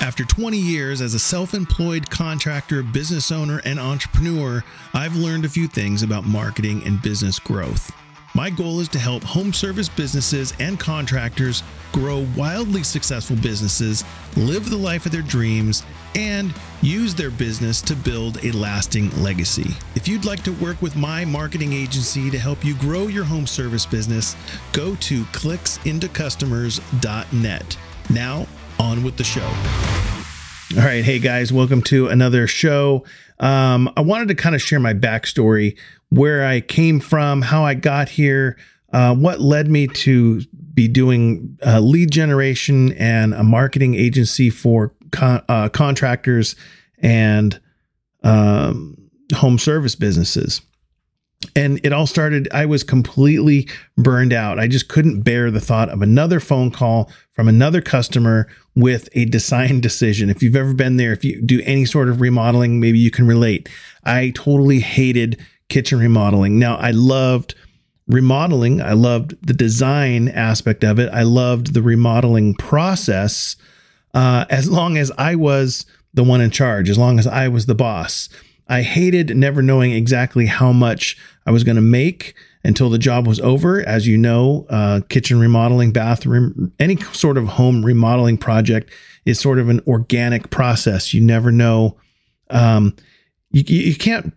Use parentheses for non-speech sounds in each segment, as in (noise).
After 20 years as a self employed contractor, business owner, and entrepreneur, I've learned a few things about marketing and business growth. My goal is to help home service businesses and contractors grow wildly successful businesses, live the life of their dreams, and use their business to build a lasting legacy. If you'd like to work with my marketing agency to help you grow your home service business, go to clicksintocustomers.net. Now, on with the show. All right. Hey, guys, welcome to another show. Um, I wanted to kind of share my backstory, where I came from, how I got here, uh, what led me to be doing uh, lead generation and a marketing agency for con- uh, contractors and um, home service businesses and it all started i was completely burned out. I just couldn't bear the thought of another phone call from another customer with a design decision. If you've ever been there if you do any sort of remodeling maybe you can relate. I totally hated kitchen remodeling. Now i loved remodeling. I loved the design aspect of it. I loved the remodeling process uh, as long as i was the one in charge as long as i was the boss I hated never knowing exactly how much I was going to make until the job was over. As you know, uh, kitchen remodeling, bathroom, any sort of home remodeling project is sort of an organic process. You never know. Um, you, you can't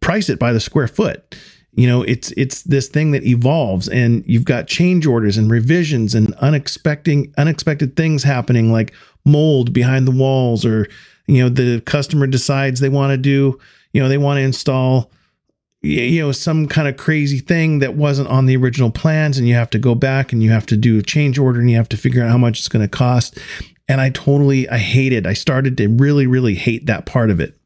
price it by the square foot. You know, it's it's this thing that evolves, and you've got change orders and revisions and unexpected unexpected things happening, like mold behind the walls or you know the customer decides they want to do you know they want to install you know some kind of crazy thing that wasn't on the original plans and you have to go back and you have to do a change order and you have to figure out how much it's going to cost. And i totally i hated i started to really really hate that part of it.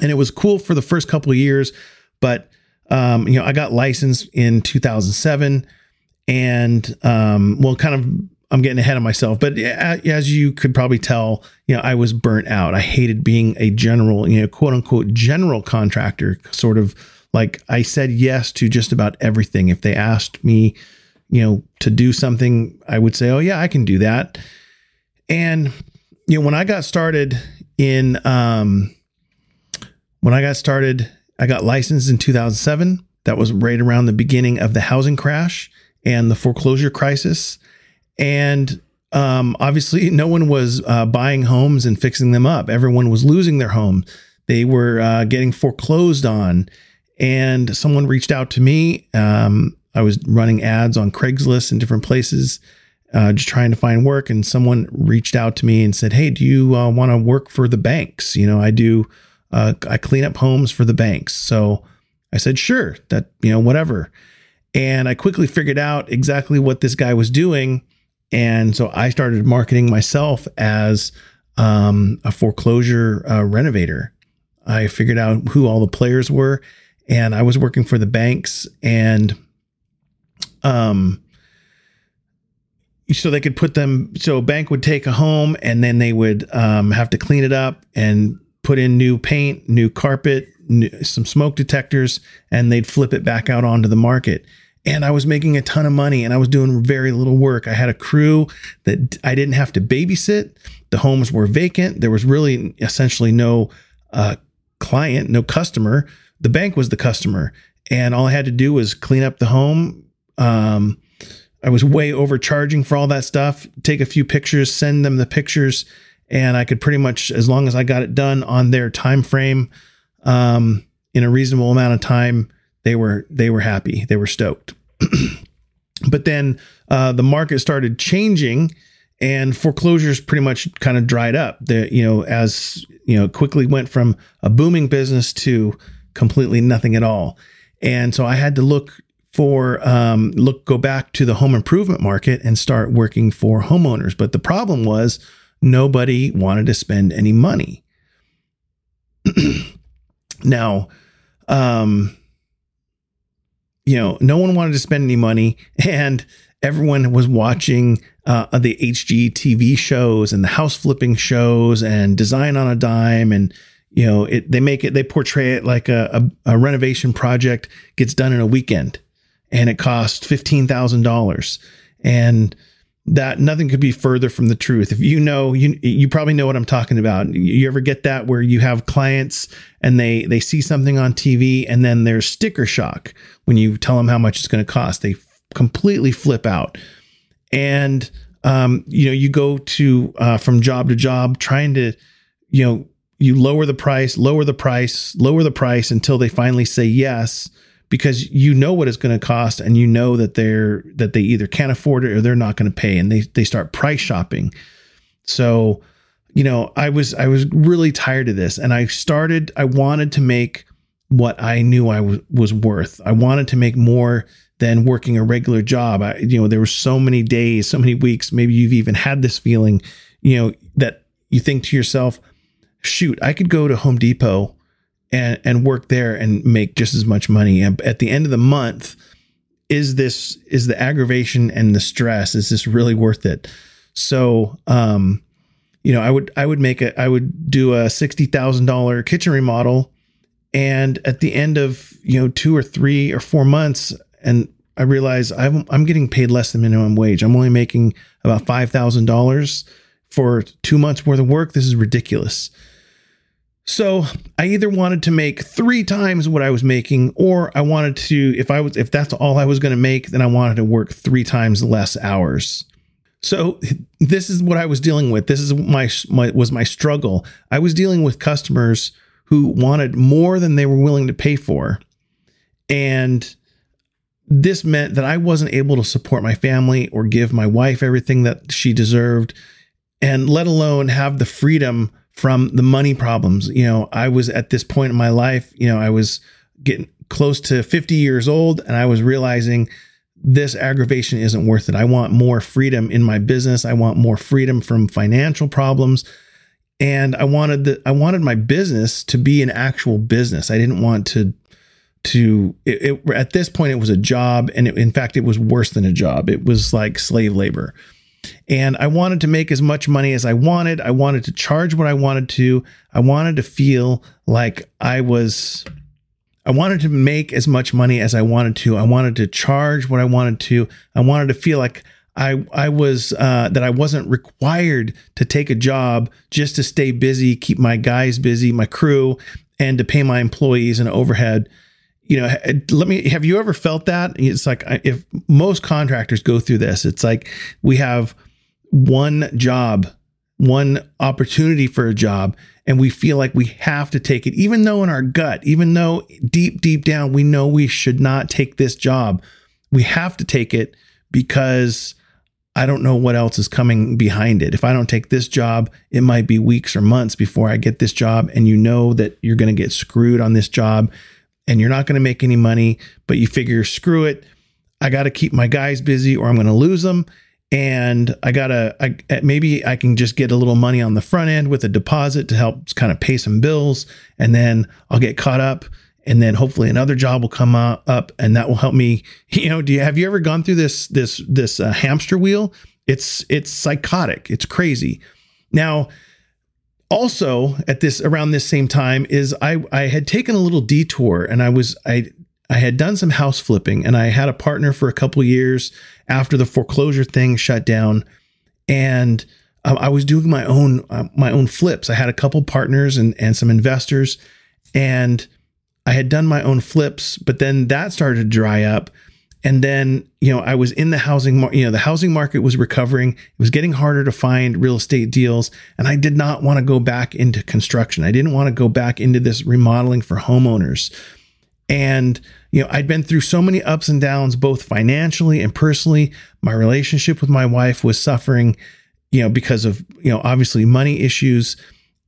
And it was cool for the first couple of years but um, you know i got licensed in 2007 and um, well kind of I'm getting ahead of myself, but as you could probably tell, you know, I was burnt out. I hated being a general, you know, quote unquote general contractor, sort of like I said yes to just about everything. If they asked me, you know, to do something, I would say, "Oh yeah, I can do that." And you know, when I got started in um when I got started, I got licensed in 2007. That was right around the beginning of the housing crash and the foreclosure crisis and um, obviously, no one was uh, buying homes and fixing them up. Everyone was losing their home. They were uh, getting foreclosed on. And someone reached out to me. Um, I was running ads on Craigslist in different places, uh, just trying to find work. And someone reached out to me and said, Hey, do you uh, want to work for the banks? You know, I do, uh, I clean up homes for the banks. So I said, Sure, that, you know, whatever. And I quickly figured out exactly what this guy was doing and so I started marketing myself as um, a foreclosure uh, renovator. I figured out who all the players were, and I was working for the banks, and um, so they could put them. So a bank would take a home, and then they would um, have to clean it up and put in new paint, new carpet, new, some smoke detectors, and they'd flip it back out onto the market and I was making a ton of money and I was doing very little work. I had a crew that I didn't have to babysit. The homes were vacant. There was really essentially no uh, client, no customer. The bank was the customer. And all I had to do was clean up the home. Um, I was way overcharging for all that stuff. Take a few pictures, send them the pictures, and I could pretty much, as long as I got it done on their time frame, um, in a reasonable amount of time, they were they were happy. They were stoked. (clears throat) but then uh, the market started changing, and foreclosures pretty much kind of dried up. The you know as you know quickly went from a booming business to completely nothing at all. And so I had to look for um, look go back to the home improvement market and start working for homeowners. But the problem was nobody wanted to spend any money. (clears throat) now, um, you know, no one wanted to spend any money, (laughs) and everyone was watching uh, the HGTV shows and the house flipping shows and Design on a Dime, and you know, it they make it they portray it like a, a, a renovation project gets done in a weekend, and it costs fifteen thousand dollars, and that nothing could be further from the truth. If you know, you you probably know what I'm talking about. You ever get that where you have clients and they they see something on TV and then there's sticker shock when you tell them how much it's going to cost. They completely flip out. And um, you know, you go to uh, from job to job trying to, you know, you lower the price, lower the price, lower the price until they finally say yes because you know what it's going to cost and you know that they're that they either can't afford it or they're not going to pay and they they start price shopping. So, you know, I was I was really tired of this and I started I wanted to make what I knew I was was worth. I wanted to make more than working a regular job. I you know, there were so many days, so many weeks, maybe you've even had this feeling, you know, that you think to yourself, shoot, I could go to Home Depot and and work there and make just as much money. And at the end of the month, is this is the aggravation and the stress is this really worth it? So, um, you know, I would I would make a I would do a sixty thousand dollar kitchen remodel, and at the end of you know two or three or four months, and I realize I'm I'm getting paid less than minimum wage. I'm only making about five thousand dollars for two months worth of work. This is ridiculous. So I either wanted to make three times what I was making, or I wanted to, if I was, if that's all I was going to make, then I wanted to work three times less hours. So this is what I was dealing with. This is my, my was my struggle. I was dealing with customers who wanted more than they were willing to pay for, and this meant that I wasn't able to support my family or give my wife everything that she deserved, and let alone have the freedom from the money problems. You know, I was at this point in my life, you know, I was getting close to 50 years old and I was realizing this aggravation isn't worth it. I want more freedom in my business. I want more freedom from financial problems. And I wanted the I wanted my business to be an actual business. I didn't want to to it, it, at this point it was a job and it, in fact it was worse than a job. It was like slave labor. And I wanted to make as much money as I wanted. I wanted to charge what I wanted to. I wanted to feel like I was, I wanted to make as much money as I wanted to. I wanted to charge what I wanted to. I wanted to feel like I, I was, uh, that I wasn't required to take a job just to stay busy, keep my guys busy, my crew, and to pay my employees and overhead you know let me have you ever felt that it's like if most contractors go through this it's like we have one job one opportunity for a job and we feel like we have to take it even though in our gut even though deep deep down we know we should not take this job we have to take it because I don't know what else is coming behind it. If I don't take this job, it might be weeks or months before I get this job. And you know that you're going to get screwed on this job and you're not going to make any money, but you figure, screw it. I got to keep my guys busy or I'm going to lose them. And I got to, maybe I can just get a little money on the front end with a deposit to help kind of pay some bills. And then I'll get caught up. And then hopefully another job will come up and that will help me. (laughs) You know, do you, have you ever gone through this, this, this uh, hamster wheel? It's, it's psychotic. It's crazy. Now, also at this around this same time is I I had taken a little detour and I was I I had done some house flipping and I had a partner for a couple years after the foreclosure thing shut down and I was doing my own uh, my own flips. I had a couple partners and and some investors and I had done my own flips, but then that started to dry up and then, you know, I was in the housing, market, you know, the housing market was recovering. It was getting harder to find real estate deals. And I did not want to go back into construction. I didn't want to go back into this remodeling for homeowners. And, you know, I'd been through so many ups and downs, both financially and personally. My relationship with my wife was suffering, you know, because of, you know, obviously money issues.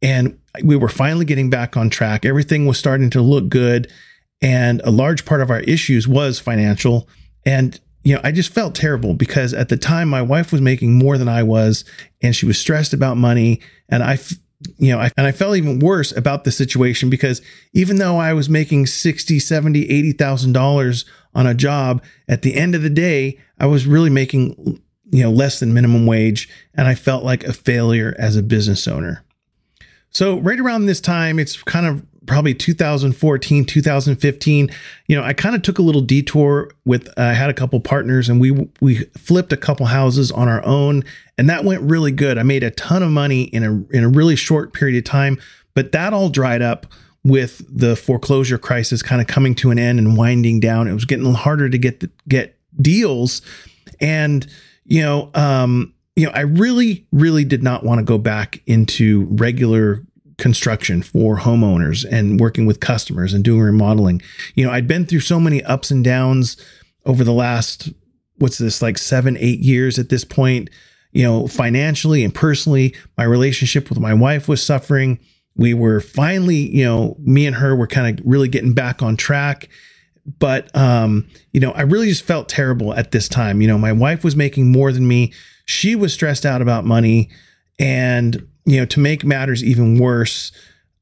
And we were finally getting back on track. Everything was starting to look good. And a large part of our issues was financial and you know, I just felt terrible because at the time my wife was making more than I was and she was stressed about money and I you know, I, and I felt even worse about the situation because even though I was making 60, 70, 80,000 dollars on a job, at the end of the day, I was really making you know, less than minimum wage and I felt like a failure as a business owner. So right around this time, it's kind of probably 2014, 2015, you know, I kind of took a little detour with I had a couple partners and we we flipped a couple houses on our own and that went really good. I made a ton of money in a in a really short period of time, but that all dried up with the foreclosure crisis kind of coming to an end and winding down. It was getting harder to get the, get deals and you know, um you know, I really, really did not want to go back into regular construction for homeowners and working with customers and doing remodeling. You know, I'd been through so many ups and downs over the last, what's this, like seven, eight years at this point. You know, financially and personally, my relationship with my wife was suffering. We were finally, you know, me and her were kind of really getting back on track. But, um, you know, I really just felt terrible at this time. You know, my wife was making more than me. She was stressed out about money. And you know, to make matters even worse,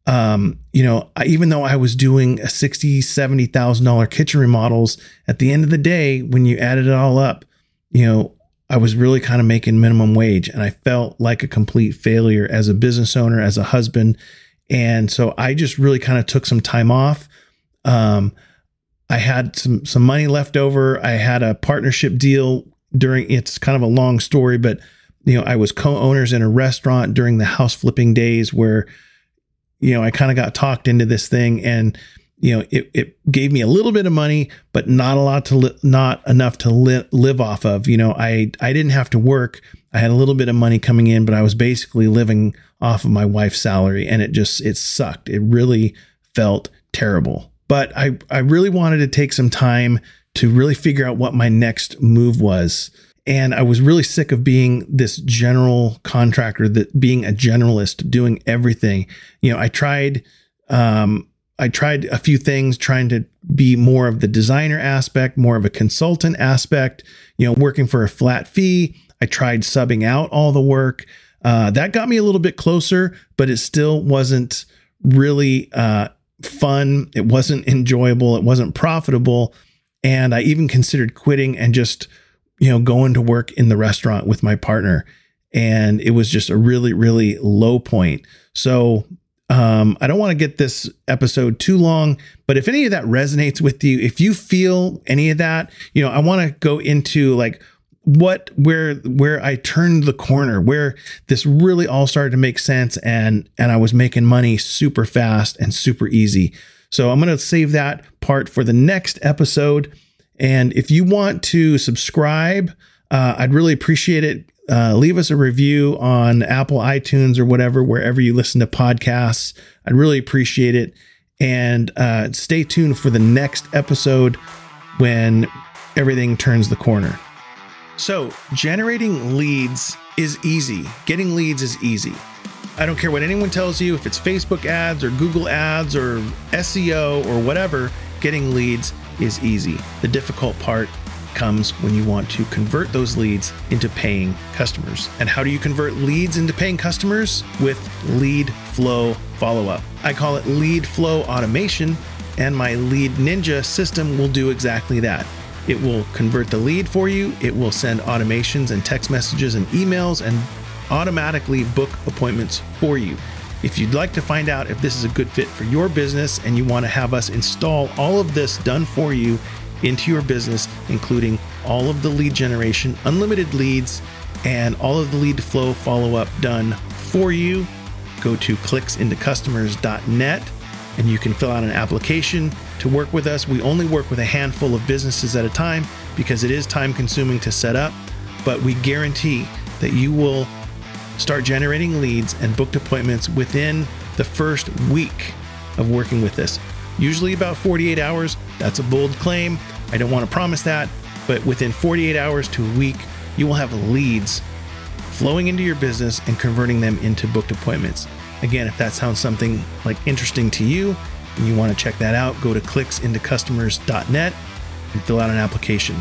um, you know, I, even though I was doing a sixty, seventy thousand dollar kitchen remodels, at the end of the day, when you added it all up, you know, I was really kind of making minimum wage, and I felt like a complete failure as a business owner, as a husband, and so I just really kind of took some time off. Um, I had some some money left over. I had a partnership deal during. It's kind of a long story, but you know, I was co-owners in a restaurant during the house flipping days where, you know, I kind of got talked into this thing and, you know, it, it gave me a little bit of money, but not a lot to, li- not enough to li- live off of. You know, I, I didn't have to work. I had a little bit of money coming in, but I was basically living off of my wife's salary and it just, it sucked. It really felt terrible. But I, I really wanted to take some time to really figure out what my next move was and I was really sick of being this general contractor that being a generalist doing everything. You know, I tried um, I tried a few things trying to be more of the designer aspect, more of a consultant aspect, you know, working for a flat fee. I tried subbing out all the work. Uh, that got me a little bit closer, but it still wasn't really uh, fun. It wasn't enjoyable. It wasn't profitable. And I even considered quitting and just you know, going to work in the restaurant with my partner. And it was just a really, really low point. So um, I don't want to get this episode too long, but if any of that resonates with you, if you feel any of that, you know, I want to go into like what where where I turned the corner, where this really all started to make sense and and I was making money super fast and super easy. So I'm going to save that part for the next episode. And if you want to subscribe, uh, I'd really appreciate it. Uh, leave us a review on Apple, iTunes, or whatever, wherever you listen to podcasts. I'd really appreciate it. And uh, stay tuned for the next episode when everything turns the corner. So, generating leads is easy. Getting leads is easy. I don't care what anyone tells you, if it's Facebook ads or Google ads or SEO or whatever, getting leads is easy. The difficult part comes when you want to convert those leads into paying customers. And how do you convert leads into paying customers? With lead flow follow up. I call it lead flow automation, and my lead ninja system will do exactly that. It will convert the lead for you, it will send automations and text messages and emails and automatically book appointments for you. If you'd like to find out if this is a good fit for your business and you want to have us install all of this done for you into your business, including all of the lead generation, unlimited leads, and all of the lead flow follow up done for you, go to clicksintocustomers.net and you can fill out an application to work with us. We only work with a handful of businesses at a time because it is time consuming to set up, but we guarantee that you will start generating leads and booked appointments within the first week of working with this. Usually about 48 hours. That's a bold claim. I don't want to promise that, but within 48 hours to a week, you will have leads flowing into your business and converting them into booked appointments. Again, if that sounds something like interesting to you and you want to check that out, go to clicksintocustomers.net and fill out an application.